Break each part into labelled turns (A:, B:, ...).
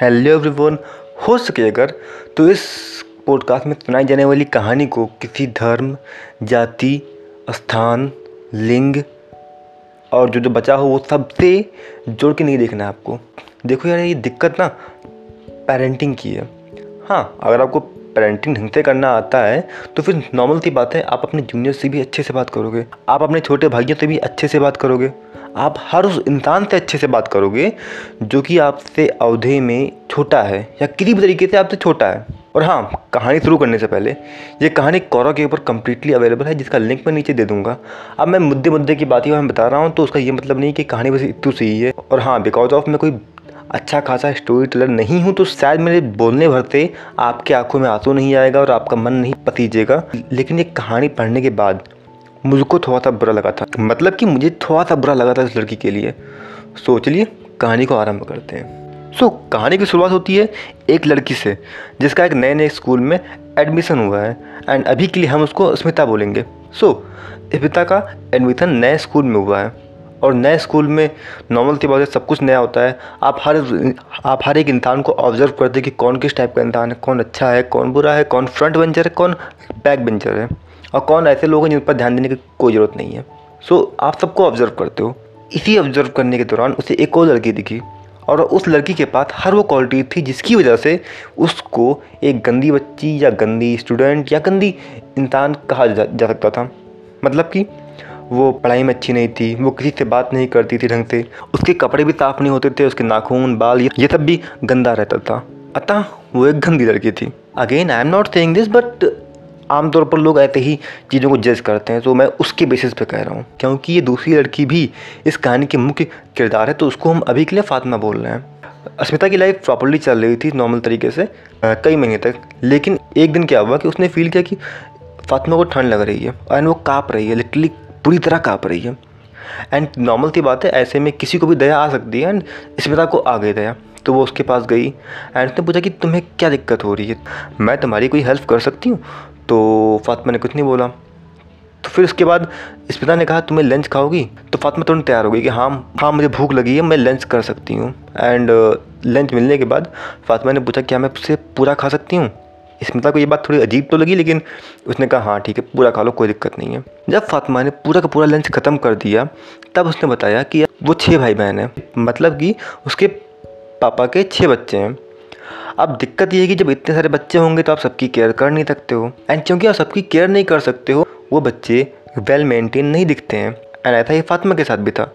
A: Hello everyone हो सके अगर तो इस पॉडकास्ट में सुनाई जाने वाली कहानी को किसी धर्म, जाति, स्थान, लिंग और जो जो बचा हो, वो सबसे जोड़ के नहीं देखना है आपको। देखो यार, ये दिक्कत ना पेरेंटिंग की है। हाँ अगर आपको पेरेंटिंग ढंग से करना आता है तो फिर नॉर्मल सी बात है, आप अपने जूनियर से भी अच्छे से बात करोगे। आप अपने छोटे भाइयों से भी अच्छे से बात करोगे। आप हर उस इंसान से अच्छे से बात करोगे, जो कि आपसे अवधि में छोटा है, या किसी भी तरीके से आपसे छोटा है। और हाँ कहानी शुरू करने से पहले, ये कहानी कौरा के ऊपर कम्प्लीटली अवेलेबल है, जिसका लिंक मैं नीचे दे दूँगा। अब मैं मुद्दे मुद्दे की बात ही मैं बता रहा हूँ तो उसका ये मतलब नहीं कि कहानी बस इतनी सही है और हाँ बिकॉज़ ऑफ़ मैं कोई अच्छा खासा स्टोरी टेलर नहीं हूँ तो शायद मेरे बोलने भरते आपके आँखों में आँसू नहीं आएगा और आपका मन नहीं पतीजेगा। लेकिन ये कहानी पढ़ने के बाद मुझको थोड़ा सा बुरा लगा था। मतलब कि मुझे थोड़ा सा बुरा लगा था इस लड़की के लिए। सोच लिए कहानी को आरंभ करते हैं। सो so, कहानी की शुरुआत होती है एक लड़की से जिसका एक नए नए स्कूल में एडमिशन हुआ है एंड अभी के लिए हम उसको स्मिता बोलेंगे। सो so, स्मिता का एडमिशन नए स्कूल में हुआ है। और नए स्कूल में नॉर्मल की बात है सब कुछ नया होता है। आप हर आप हर एक इंसान को ऑब्ज़र्व करते हैं कि कौन किस टाइप का इंसान है कौन अच्छा है कौन बुरा है कौन फ्रंट बेंचर है कौन बैक बेंचर है। और कौन ऐसे लोग हैं जिन पर ध्यान देने की कोई ज़रूरत नहीं है। सो so, आप सबको ऑब्ज़र्व करते हो। इसी ऑब्ज़र्व करने के दौरान उसे एक और लड़की दिखी। और उस लड़की के पास हर वो क्वालिटी थी जिसकी वजह से उसको एक गंदी बच्ची या गंदी स्टूडेंट या गंदी इंसान कहा जा, जा सकता था। मतलब कि वो पढ़ाई में अच्छी नहीं थी, वो किसी से बात नहीं करती थी ढंग से। उसके कपड़े भी साफ़ नहीं होते थे, उसके नाखून, बाल, ये सब भी गंदा रहता था। अतः वो एक गंदी लड़की थी। Again I am not saying this but आमतौर पर लोग ऐसे ही चीज़ों को जज करते हैं तो मैं उसके बेसिस पे कह रहा हूँ। क्योंकि ये दूसरी लड़की भी इस कहानी के मुख्य किरदार है तो उसको हम अभी के लिए फातिमा बोल रहे हैं। अस्मिता की लाइफ प्रॉपरली चल रही थी नॉर्मल तरीके से कई महीने तक। लेकिन एक दिन क्या हुआ कि उसने फील किया कि फातिमा को ठंड लग रही है एंड वो काँप रही है लिटरली पूरी तरह काँप रही है। एंड नॉर्मल सी बात है, ऐसे में किसी को भी दया आ सकती है एंड स्मिता को आ गई दया। तो वो उसके पास गई एंड उसने पूछा कि तुम्हें क्या दिक्कत हो रही है? मैं तुम्हारी कोई हेल्प कर सकती हूँ? तो फातिमा ने कुछ नहीं बोला। तो फिर उसके बाद स्मिता ने कहा, तुम्हें लंच खाओगी? तो फातिमा तुरंत तैयार हो गई कि हाँ हाँ मुझे भूख लगी है, मैं लंच कर सकती हूँ। एंड लंच मिलने के बाद फातिमा ने पूछा, क्या मैं उसे पूरा खा सकती हूँ? स्मिता को ये बात थोड़ी अजीब तो लगी, लेकिन उसने कहा हाँ ठीक है, पूरा खा लो, कोई दिक्कत नहीं है। जब फातिमा ने पूरा का पूरा लंच ख़त्म कर दिया, तब उसने बताया कि वो छः भाई बहन हैं मतलब कि उसके पापा के छः बच्चे हैं। अब दिक्कत ये है कि जब इतने सारे बच्चे होंगे तो आप सबकी केयर कर नहीं सकते हो। एंड क्योंकि आप सबकी केयर नहीं कर सकते हो, वो बच्चे वेल मेंटेन नहीं दिखते हैं। एंड ऐसा ही फातिमा के साथ भी था।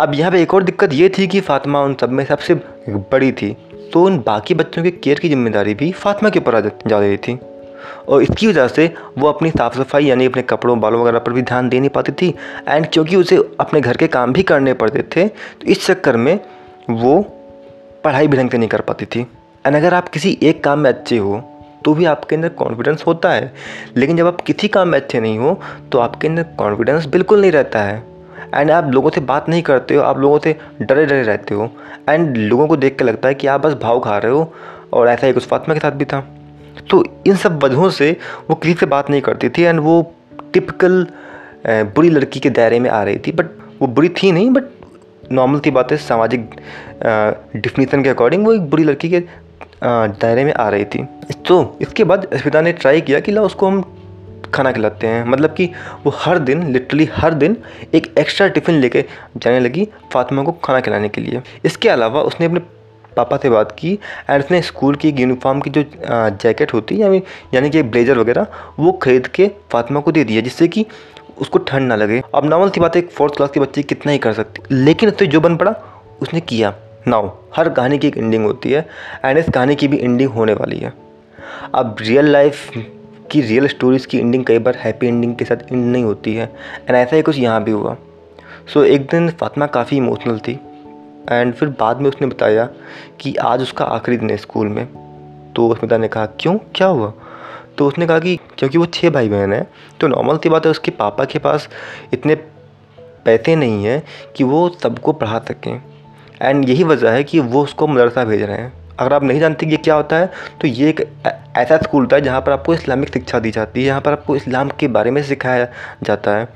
A: अब यहाँ पे एक और दिक्कत ये थी कि फातिमा उन सब में सबसे बड़ी थी। तो उन बाकी बच्चों के केयर की ज़िम्मेदारी भी फातिमा के ऊपर आ जा रही थी। और इसकी वजह से वो अपनी साफ़ सफ़ाई यानी अपने कपड़ों, बालों वगैरह पर भी ध्यान दे नहीं पाती थी। एंड क्योंकि उसे अपने घर के काम भी करने पड़ते थे तो इस चक्कर में वो पढ़ाई भी ढंग से नहीं कर पाती थी। एंड अगर आप किसी एक काम में अच्छे हो तो भी आपके अंदर कॉन्फिडेंस होता है। लेकिन जब आप किसी काम में अच्छे नहीं हो तो आपके अंदर कॉन्फिडेंस बिल्कुल नहीं रहता है। एंड आप लोगों से बात नहीं करते हो, आप लोगों से डरे डरे रहते हो। एंड लोगों को देख के लगता है कि आप बस भाव खा रहे हो, और ऐसा ही कुछ फातिमा के साथ भी था। तो इन सब वजहों से वो किसी से बात नहीं करती थी एंड वो टिपिकल बुरी लड़की के दायरे में आ रही थी। बट वो बुरी थी नहीं बट नॉर्मल थी बात है, सामाजिक डिफिनीसन के अकॉर्डिंग वो एक बुरी लड़की के दायरे में आ रही थी। तो इसके बाद स्मिता ने ट्राई किया कि ला उसको हम खाना खिलाते हैं। मतलब कि वो हर दिन लिटरली हर दिन एक एक्स्ट्रा टिफ़िन लेके जाने लगी फातिमा को खाना खिलाने के लिए। इसके अलावा उसने अपने पापा से बात की एंड उसने स्कूल की यूनिफॉर्म की जो जैकेट होती है, यानी कि ब्लेजर वगैरह, वो खरीद के फातिमा को दे दिया जिससे कि उसको ठंड ना लगे। अब नॉर्मल सी बात है, एक फोर्थ क्लास की बच्ची कितना ही कर सकती लेकिन उससे जो बन पड़ा, उसने किया। नाउ हर कहानी की एक एंडिंग होती है एंड इस कहानी की भी एंडिंग होने वाली है। अब रियल लाइफ की रियल स्टोरीज़ की एंडिंग कई बार हैप्पी एंडिंग के साथ एंड नहीं होती है। एंड ऐसा ही कुछ यहाँ भी हुआ। सो so, एक दिन फातिमा काफ़ी इमोशनल थी। एंड फिर बाद में उसने बताया कि आज उसका आखिरी दिन है स्कूल में। तो स्मिता ने कहा क्यों? क्या हुआ? तो उसने कहा कि क्योंकि वो छः भाई बहन हैं तो नॉर्मल सी बात है उसके पापा के पास इतने पैसे नहीं हैं कि वो सबको पढ़ा सकें। एंड यही वजह है कि वो उसको मदरसा भेज रहे हैं। अगर आप नहीं जानते कि ये क्या होता है तो ये एक ऐसा स्कूल था जहाँ पर आपको इस्लामिक शिक्षा दी जाती है, यहाँ पर आपको इस्लाम के बारे में सिखाया जाता है।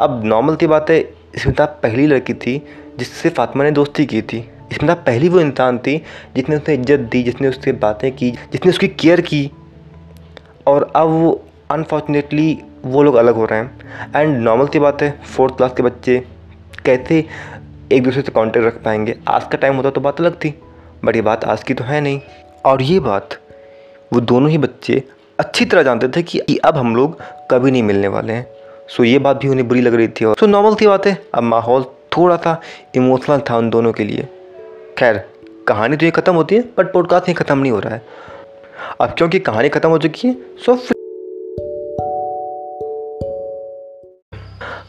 A: अब नॉर्मल सी बात है स्मिता पहली लड़की थी जिससे फातिमा ने दोस्ती की थी। इसमें पहली वो इंसान थी जिसने उसने इज़्ज़त दी, जिसने उससे बातें की, जिसने उसकी केयर की। और अब वो अनफॉर्चुनेटली वो लोग अलग हो रहे हैं। एंड नॉर्मल सी बात है फोर्थ क्लास के बच्चे कैसे एक दूसरे से कांटेक्ट रख पाएँगे? आज का टाइम होता तो बात अलग थी, बट ये बात आज की तो है नहीं। और ये बात वो दोनों ही बच्चे अच्छी तरह जानते थे कि अब हम लोग कभी नहीं मिलने वाले हैं। सो ये बात भी उन्हें बुरी लग रही थी और सो नॉर्मल थी बात है। अब माहौल थोड़ा सा इमोशनल था उन दोनों के लिए। खैर, कहानी तो ये ख़त्म होती है बट पॉडकास्ट ये ख़त्म नहीं हो रहा है। अब क्योंकि कहानी ख़त्म हो चुकी है सो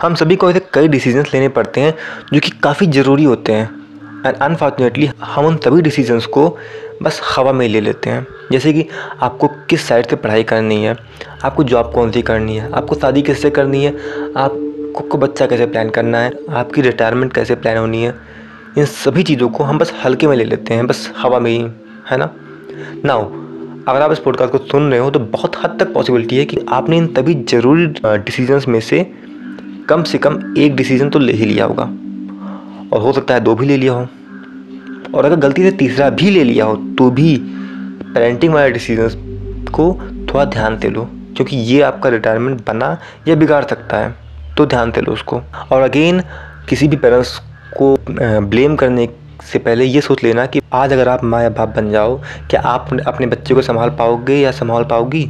A: हम सभी को ऐसे कई डिसीजंस लेने पड़ते हैं जो कि काफ़ी ज़रूरी होते हैं। एंड अनफॉर्चुनेटली हम उन सभी डिसीजंस को बस हवा में ले लेते हैं। जैसे कि आपको किस साइड से पढ़ाई करनी है? आपको जॉब कौन सी करनी है? आपको शादी किससे करनी है? आपको को बच्चा कैसे प्लान करना है? आपकी रिटायरमेंट कैसे प्लान होनी है? इन सभी चीज़ों को हम बस हल्के में ले लेते हैं, बस हवा में ही, है ना? नाउ अगर आप इस पॉडकास्ट को सुन रहे हो तो बहुत हद तक पॉसिबिलिटी है कि आपने इन तभी ज़रूरी डिसीजंस में से कम से कम एक डिसीज़न तो ले ही लिया होगा। और हो सकता है दो भी ले लिया हो। और अगर गलती से तीसरा भी ले लिया हो तो भी पेरेंटिंग वाले डिसीज़न को थोड़ा ध्यान से लो, क्योंकि ये आपका रिटायरमेंट बना या बिगाड़ सकता है तो ध्यान से लो उसको। और अगेन किसी भी पेरेंट्स को ब्लेम करने से पहले ये सोच लेना कि आज अगर आप माँ या बाप बन जाओ, क्या आप अपने बच्चे को संभाल पाओगे या संभाल पाओगी?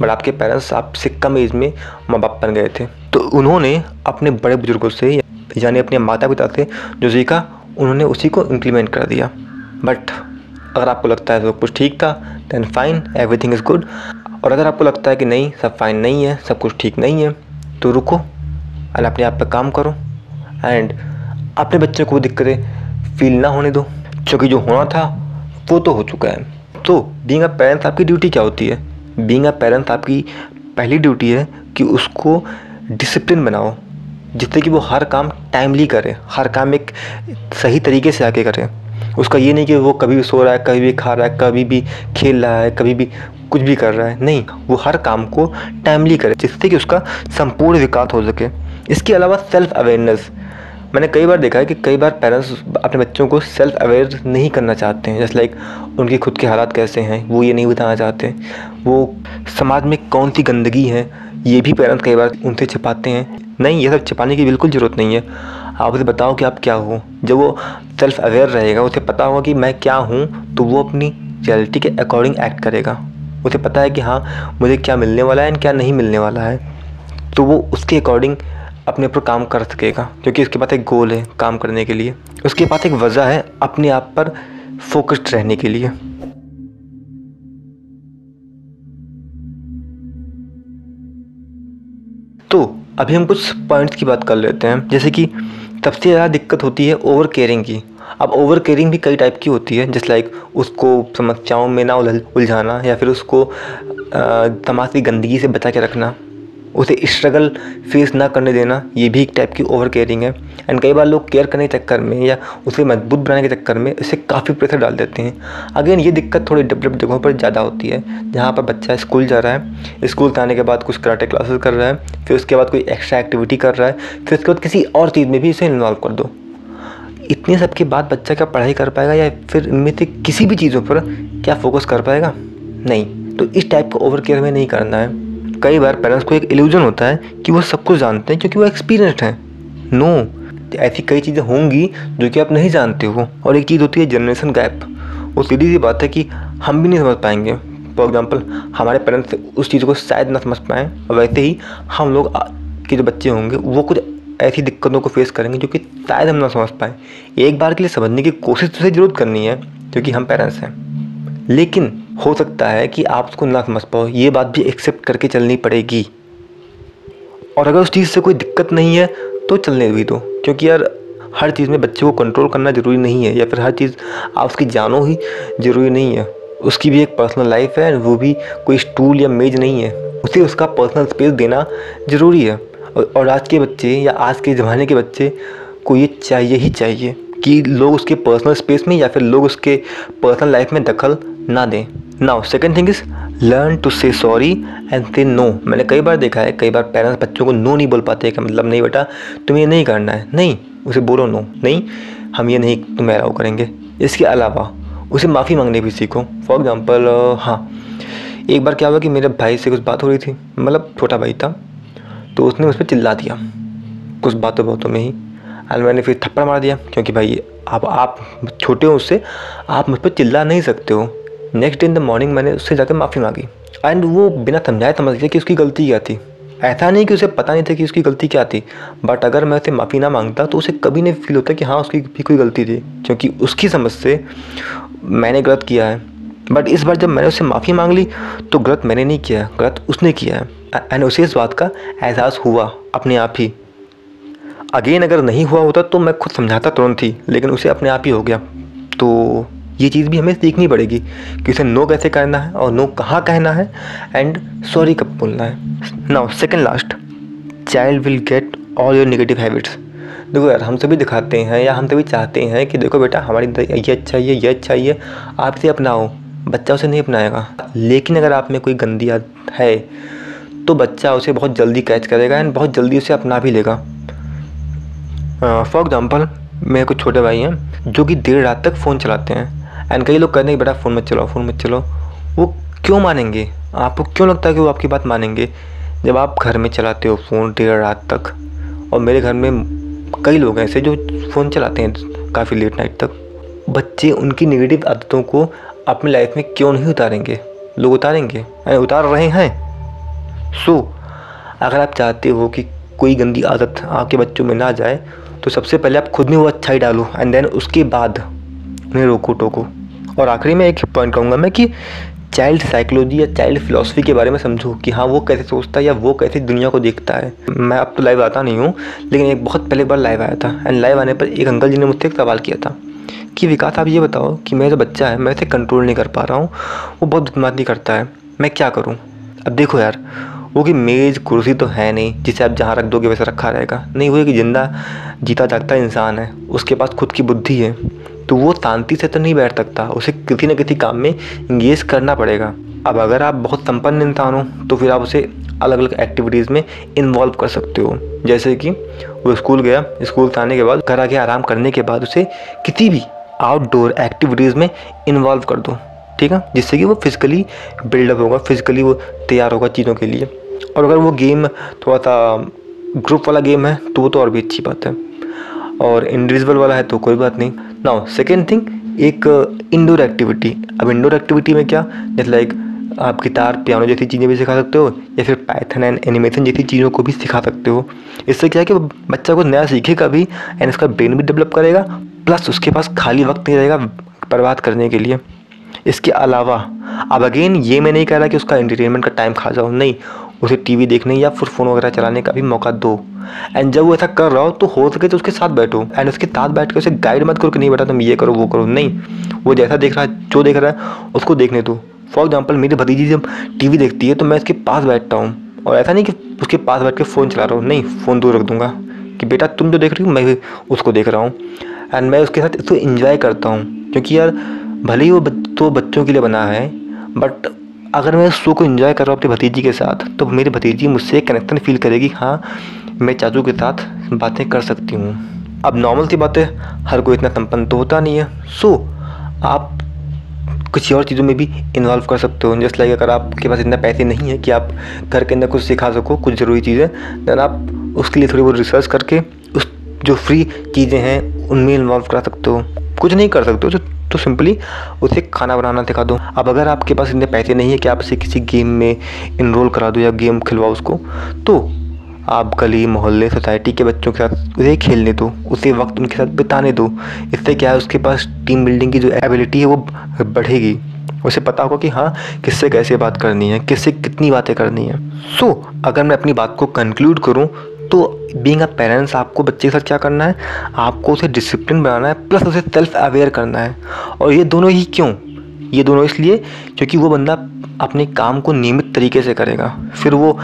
A: बट आपके पेरेंट्स आपसे कम एज में माँ बाप बन गए थे। तो उन्होंने अपने बड़े बुज़ुर्गों से यानी अपने माता पिता से जो सीखा उन्होंने उसी को इम्प्लीमेंट कर दिया। बट अगर आपको लगता है सब कुछ ठीक था then fine everything is good और अगर आपको लगता है कि नहीं, सब फाइन नहीं है, सब कुछ ठीक नहीं है तो रुको एंड अपने आप पर काम करो। एंड अपने बच्चे को दिक्कतें फील ना होने दो, क्योंकि जो होना था, वो तो हो चुका है। तो बींग अ पेरेंट्स आपकी ड्यूटी क्या होती है? बींग अ पेरेंट्स आपकी पहली ड्यूटी है कि उसको डिसिप्लिन बनाओ। जिससे कि वो हर काम टाइमली करे, हर काम एक सही तरीके से आके करे। उसका ये नहीं कि वो कभी भी सो रहा है, कभी भी खा रहा है, कभी भी खेल रहा है, कभी भी कुछ भी कर रहा है, नहीं। वो हर काम को टाइमली करे, जिससे कि उसका संपूर्ण विकास हो सके। इसके अलावा सेल्फ अवेयरनेस मैंने कई बार देखा है कि कई बार पेरेंट्स अपने बच्चों को सेल्फ अवेयर नहीं करना चाहते हैं। जैसे लाइक उनकी खुद के हालात कैसे हैं, वो ये नहीं बताना चाहते। वो समाज में कौन सी गंदगी है ये भी पेरेंट्स कई बार उनसे छिपाते हैं। नहीं, ये सब छिपाने की बिल्कुल ज़रूरत नहीं है। आप उसे बताओ कि आप क्या हो। जब वो सेल्फ अवेयर रहेगा, उसे पता होगा कि मैं क्या हूँ तो वो अपनी रियलिटी के अकॉर्डिंग एक्ट करेगा। उसे पता है कि हाँ मुझे क्या मिलने वाला है एंड क्या नहीं मिलने वाला है। तो वो उसके अकॉर्डिंग अपने ऊपर काम कर सकेगा, क्योंकि उसके पास एक गोल है काम करने के लिए। उसके पास एक वजह है अपने आप पर फोकस्ड रहने के लिए। तो अभी हम कुछ पॉइंट्स की बात कर लेते हैं। जैसे कि सबसे ज़्यादा दिक्कत होती है ओवर केयरिंग की। अब ओवर केयरिंग भी कई टाइप की होती है, जैसे लाइक उसको समस्याओं में ना उलझाना या फिर उसको तमाश गंदगी से बचा के रखना। उसे स्ट्रगल फेस ना करने देना, ये भी एक टाइप की ओवर केयरिंग है। एंड कई बार लोग केयर करने के चक्कर में या उसे मज़बूत बनाने के चक्कर में इसे काफ़ी प्रेशर डाल देते हैं। अगेन ये दिक्कत थोड़ी डेवलप जगहों पर ज़्यादा होती है, जहाँ पर बच्चा स्कूल जा रहा है। स्कूल से आने के बाद कुछ कराटे क्लासेस कर रहा है, फिर उसके बाद कोई एक्स्ट्रा एक्टिविटी कर रहा है, फिर उसके बाद किसी और चीज़ में भी इसे इन्वॉल्व कर दो। इतने सब के बाद बच्चा क्या पढ़ाई कर पाएगा या फिर इनमें से किसी भी चीज़ों पर क्या फोकस कर पाएगा? नहीं। तो इस टाइप का ओवर केयर में नहीं करना है। कई बार पेरेंट्स को एक इल्यूजन होता है कि वो सब कुछ जानते हैं क्योंकि वो एक्सपीरियंसड हैं। नो ऐसी कई चीज़ें होंगी जो कि आप नहीं जानते हो। और एक चीज़ होती है जनरेशन गैप वो सीधी सी बात है कि हम भी नहीं समझ पाएँगे। फॉर एग्ज़ाम्पल हमारे पेरेंट्स उस चीज़ को शायद ना समझ पाएँ। और वैसे ही हम लोग के जो बच्चे होंगे, वो कुछ ऐसी दिक्कतों को फेस करेंगे जो कि शायद हम ना समझ पाएँ। एक बार के लिए समझने की कोशिश तो ज़रूर करनी है, क्योंकि हम पेरेंट्स हैं। लेकिन हो सकता है कि आप उसको ना समझ पाओ। ये बात भी एक्सेप्ट करके चलनी पड़ेगी। और अगर उस चीज़ से कोई दिक्कत नहीं है तो चलने भी दो क्योंकि यार, हर चीज़ में बच्चे को कंट्रोल करना ज़रूरी नहीं है, या फिर हर चीज़ आप उसकी जानो ही ज़रूरी नहीं है। उसकी भी एक पर्सनल लाइफ है, वो भी कोई स्टूल या मेज नहीं है। उसे उसका पर्सनल स्पेस देना ज़रूरी है। और आज के बच्चे या आज के ज़माने के बच्चे को ये चाहिए ही चाहिए कि लोग उसके पर्सनल स्पेस में या फिर लोग उसके पर्सनल लाइफ में दखल ना दें। Now second thing is learn to say sorry and say no मैंने कई बार देखा है, कई बार पेरेंट्स बच्चों को नो नहीं बोल पाते कि मतलब नहीं बेटा, तुम्हें ये नहीं करना है। नहीं, उसे बोलो नो नहीं, हम ये नहीं तुम्हें अलाउ करेंगे। इसके अलावा, उसे माफ़ी मांगने भी सीखो। फॉर एग्ज़ाम्पल हाँ एक बार क्या हुआ कि मेरे भाई से कुछ बात हो रही थी मतलब छोटा भाई था तो उसने उस पर चिल्ला दिया, कुछ बातों बातों में ही। एंड मैंने फिर थप्पड़ मार दिया, क्योंकि भाई, आप आप छोटे हो उससे, आप मुझ पर चिल्ला नहीं सकते हो। Next day in the morning मैंने उससे जाकर माफ़ी मांगी। एंड वो बिना समझाए समझ गया कि उसकी गलती क्या थी। ऐसा नहीं कि उसे पता नहीं था कि उसकी गलती क्या थी। बट अगर मैं उसे माफ़ी ना माँगता तो उसे कभी नहीं फील होता कि हाँ उसकी भी कोई गलती थी। क्योंकि उसकी समझ से मैंने गलत किया है। बट इस बार जब मैंने उससे माफ़ी मांग ली तो गलत मैंने नहीं किया गलत उसने किया है। एंड उसे इस बात का एहसास हुआ अपने आप ही। अगेन अगर नहीं हुआ होता तो मैं खुद समझाता तुरंत ही, लेकिन उसे अपने आप ही हो गया। तो ये चीज़ भी हमें सीखनी पड़ेगी कि उसे नो कैसे कहना है और नो कहाँ कहना है एंड सॉरी कब बोलना है। Now second last child will get all your negative habits देखो यार, हम सभी दिखाते हैं या हम सभी चाहते हैं कि देखो बेटा, हमारी ये अच्छा है, ये अच्छा है, आप इसे अपनाओ। बच्चा उसे नहीं अपनाएगा। लेकिन अगर आप में कोई गंदी आदत है तो बच्चा उसे बहुत जल्दी कैच करेगा एंड बहुत जल्दी उसे अपना भी लेगा। फॉर एग्ज़ाम्पल मेरे कुछ छोटे भाई हैं, जो कि देर रात तक फ़ोन चलाते हैं। एंड कई लोग हैं बेटा, फ़ोन मत चलाओ, फ़ोन मत चलाओ। वो क्यों मानेंगे? आपको क्यों लगता है कि वो आपकी बात मानेंगे? जब आप घर में चलाते हो फ़ोन देर रात तक, और मेरे घर में कई लोग ऐसे जो फ़ोन चलाते हैं काफ़ी लेट नाइट तक, बच्चे उनकी नेगेटिव आदतों को अपनी लाइफ में क्यों नहीं उतारेंगे? लोग उतारेंगे उतार रहे हैं। सो अगर आप चाहते हो कि कोई गंदी आदत आपके बच्चों में ना जाए तो सबसे पहले आप खुद में वो अच्छा ही डालो एंड देन उसके बाद उन्हें रोको टोको और आखिरी में एक पॉइंट कहूँगा मैं कि चाइल्ड साइकोलॉजी या चाइल्ड फिलोसफी के बारे में समझो कि हाँ वो कैसे सोचता है या वो कैसे दुनिया को देखता है। मैं अब तो लाइव आता नहीं हूँ, लेकिन एक बहुत पहले बार लाइव आया था। एंड लाइव आने पर एक अंकल जी ने मुझसे एक सवाल किया था कि, विकास, आप ये बताओ कि मेरा जो बच्चा है, मैं इसे कंट्रोल नहीं कर पा रहा हूँ। वो बहुत बदमाशी करता है। मैं क्या करूँ? अब देखो यार, वो कि मेज़ कुर्सी तो है नहीं, जिसे आप जहाँ रख दोगे वैसे रखा रहेगा। नहीं, वो कि ज़िंदा जीता जागता इंसान है। उसके पास खुद की बुद्धि है। तो वो शांति से तो नहीं बैठ सकता। उसे किसी न किसी काम में इंगेज करना पड़ेगा। अब अगर आप बहुत संपन्न इंसान हो तो फिर आप उसे अलग अलग एक्टिविटीज़ में इन्वॉल्व कर सकते हो। जैसे कि वो स्कूल गया स्कूल से आने के बाद घर आके आराम करने के बाद उसे किसी भी आउटडोर एक्टिविटीज़ में इन्वॉल्व कर दो। ठीक है? जिससे कि वो फिज़िकली बिल्डअप होगा फिज़िकली वो तैयार होगा चीज़ों के लिए। और अगर वो गेम थोड़ा सा ग्रुप वाला गेम है तो वो तो और भी अच्छी बात है। और इंडिविजुअल वाला है तो कोई बात नहीं। नाउ सेकेंड थिंग एक इंडोर एक्टिविटी अब इंडोर एक्टिविटी में क्या? जैसे लाइक आप गिटार पियानो जैसी चीज़ें भी सिखा सकते हो, या फिर पैथन एंड एनिमेशन जैसी चीज़ों को भी सिखा सकते हो। इससे क्या है कि बच्चा को नया सीखेगा भी एंड उसका ब्रेन भी डेवलप करेगा प्लस उसके पास खाली वक्त नहीं रहेगा बर्बाद करने के लिए। इसके अलावा, अब अगेन ये मैं नहीं कह रहा कि उसका एंटरटेनमेंट का टाइम खा जाओ नहीं। उसे टीवी देखने या फिर फ़ोन वगैरह चलाने का भी मौका दो। एंड जब वो ऐसा कर रहा हो तो हो सके तो उसके साथ बैठो। एंड उसके साथ बैठ कर उसे गाइड मत करो कि नहीं बेटा तुम ये करो, वो करो। नहीं, वो जैसा देख रहा है, जो देख रहा है, उसको देखने दो। फॉर एग्ज़ाम्पल मेरी भतीजी जब टीवी देखती है तो मैं उसके पास बैठता हूँ। और ऐसा नहीं कि उसके पास बैठ के फ़ोन चला रहा हूँ। नहीं फ़ोन दूर रख दूँगा कि बेटा तुम जो देख रही हो, मैं भी उसको देख रहा हूँ। एंड मैं उसके साथ इसको इन्जॉय करता हूँ। क्योंकि यार, भले ही वो तो बच्चों के लिए बना है बट अगर मैं शो को इन्जॉय कर रहा हूँ अपनी भतीजी के साथ तो मेरी भतीजी मुझसे कनेक्शन फील करेगी हाँ मैं चाचू के साथ बातें कर सकती हूँ। अब नॉर्मल सी बात हर कोई इतना संपन्न तो होता नहीं है। सो आप कुछ और चीज़ों में भी इन्वॉल्व कर सकते हो। जस्ट लाइक अगर आपके पास इतना पैसे नहीं है कि आप घर के अंदर कुछ सिखा सको, कुछ ज़रूरी चीज़ें देन आप उसके लिए थोड़ी बहुत रिसर्च करके, उस जो फ्री चीज़ें हैं, उनमें इन्वॉल्व करा सकते हो। कुछ नहीं कर सकते हो तो तो सिंपली उसे खाना बनाना सिखा दो। अब अगर आपके पास इतने पैसे नहीं है कि आप उसे किसी गेम में इनरोल करा दो या गेम खिलवाओ उसको तो आप गली मोहल्ले सोसाइटी के बच्चों के साथ उसे खेलने दो उसे वक्त उनके साथ बिताने दो। इससे क्या है उसके पास टीम बिल्डिंग की जो एबिलिटी है वो बढ़ेगी। उसे पता होगा कि हाँ किससे कैसे बात करनी है किससे कितनी बातें करनी है। सो so, अगर मैं अपनी बात को कंक्लूड करूँ तो बींग अ पेरेंट्स आपको बच्चे के साथ क्या करना है? आपको उसे डिसिप्लिन बनाना है प्लस उसे सेल्फ अवेयर करना है। और ये दोनों ही क्यों? ये दोनों इसलिए क्योंकि वो बंदा अपने काम को नियमित तरीके से करेगा। फिर वो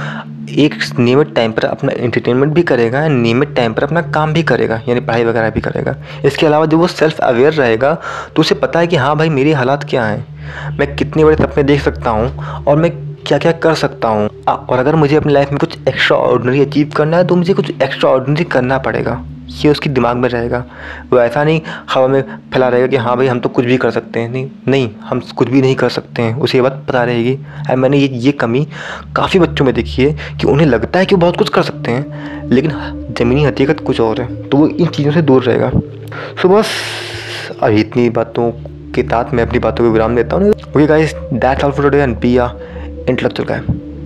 A: एक नियमित टाइम पर अपना एंटरटेनमेंट भी करेगा, नियमित टाइम पर अपना काम भी करेगा, यानी पढ़ाई वगैरह भी करेगा। इसके अलावा जब वो सेल्फ अवेयर रहेगा तो उसे पता है कि हाँ भाई, मेरे हालात क्या हैं? मैं कितने बड़े सपने देख सकता हूँ, और मैं क्या क्या कर सकता हूँ? और अगर मुझे अपनी लाइफ में कुछ एक्स्ट्रा ऑर्डनरी अचीव करना है तो मुझे कुछ एक्स्ट्रा ऑर्डनरी करना पड़ेगा। ये उसके दिमाग में रहेगा। वो ऐसा नहीं, हवा में फैला रहेगा कि हाँ भाई, हम तो कुछ भी कर सकते हैं। नहीं नहीं, हम कुछ भी नहीं कर सकते हैं। उसे ये बात पता रहेगी। और मैंने ये ये कमी काफ़ी बच्चों में देखी है कि उन्हें लगता है कि वो बहुत कुछ कर सकते हैं, लेकिन ज़मीनी हकीकत कुछ और है। तो वो इन चीज़ों से दूर रहेगा। सो बस, अभी इतनी बातों के साथ मैं अपनी बातों को विराम देता हूँ। Okay guys all for today and intellectual का है।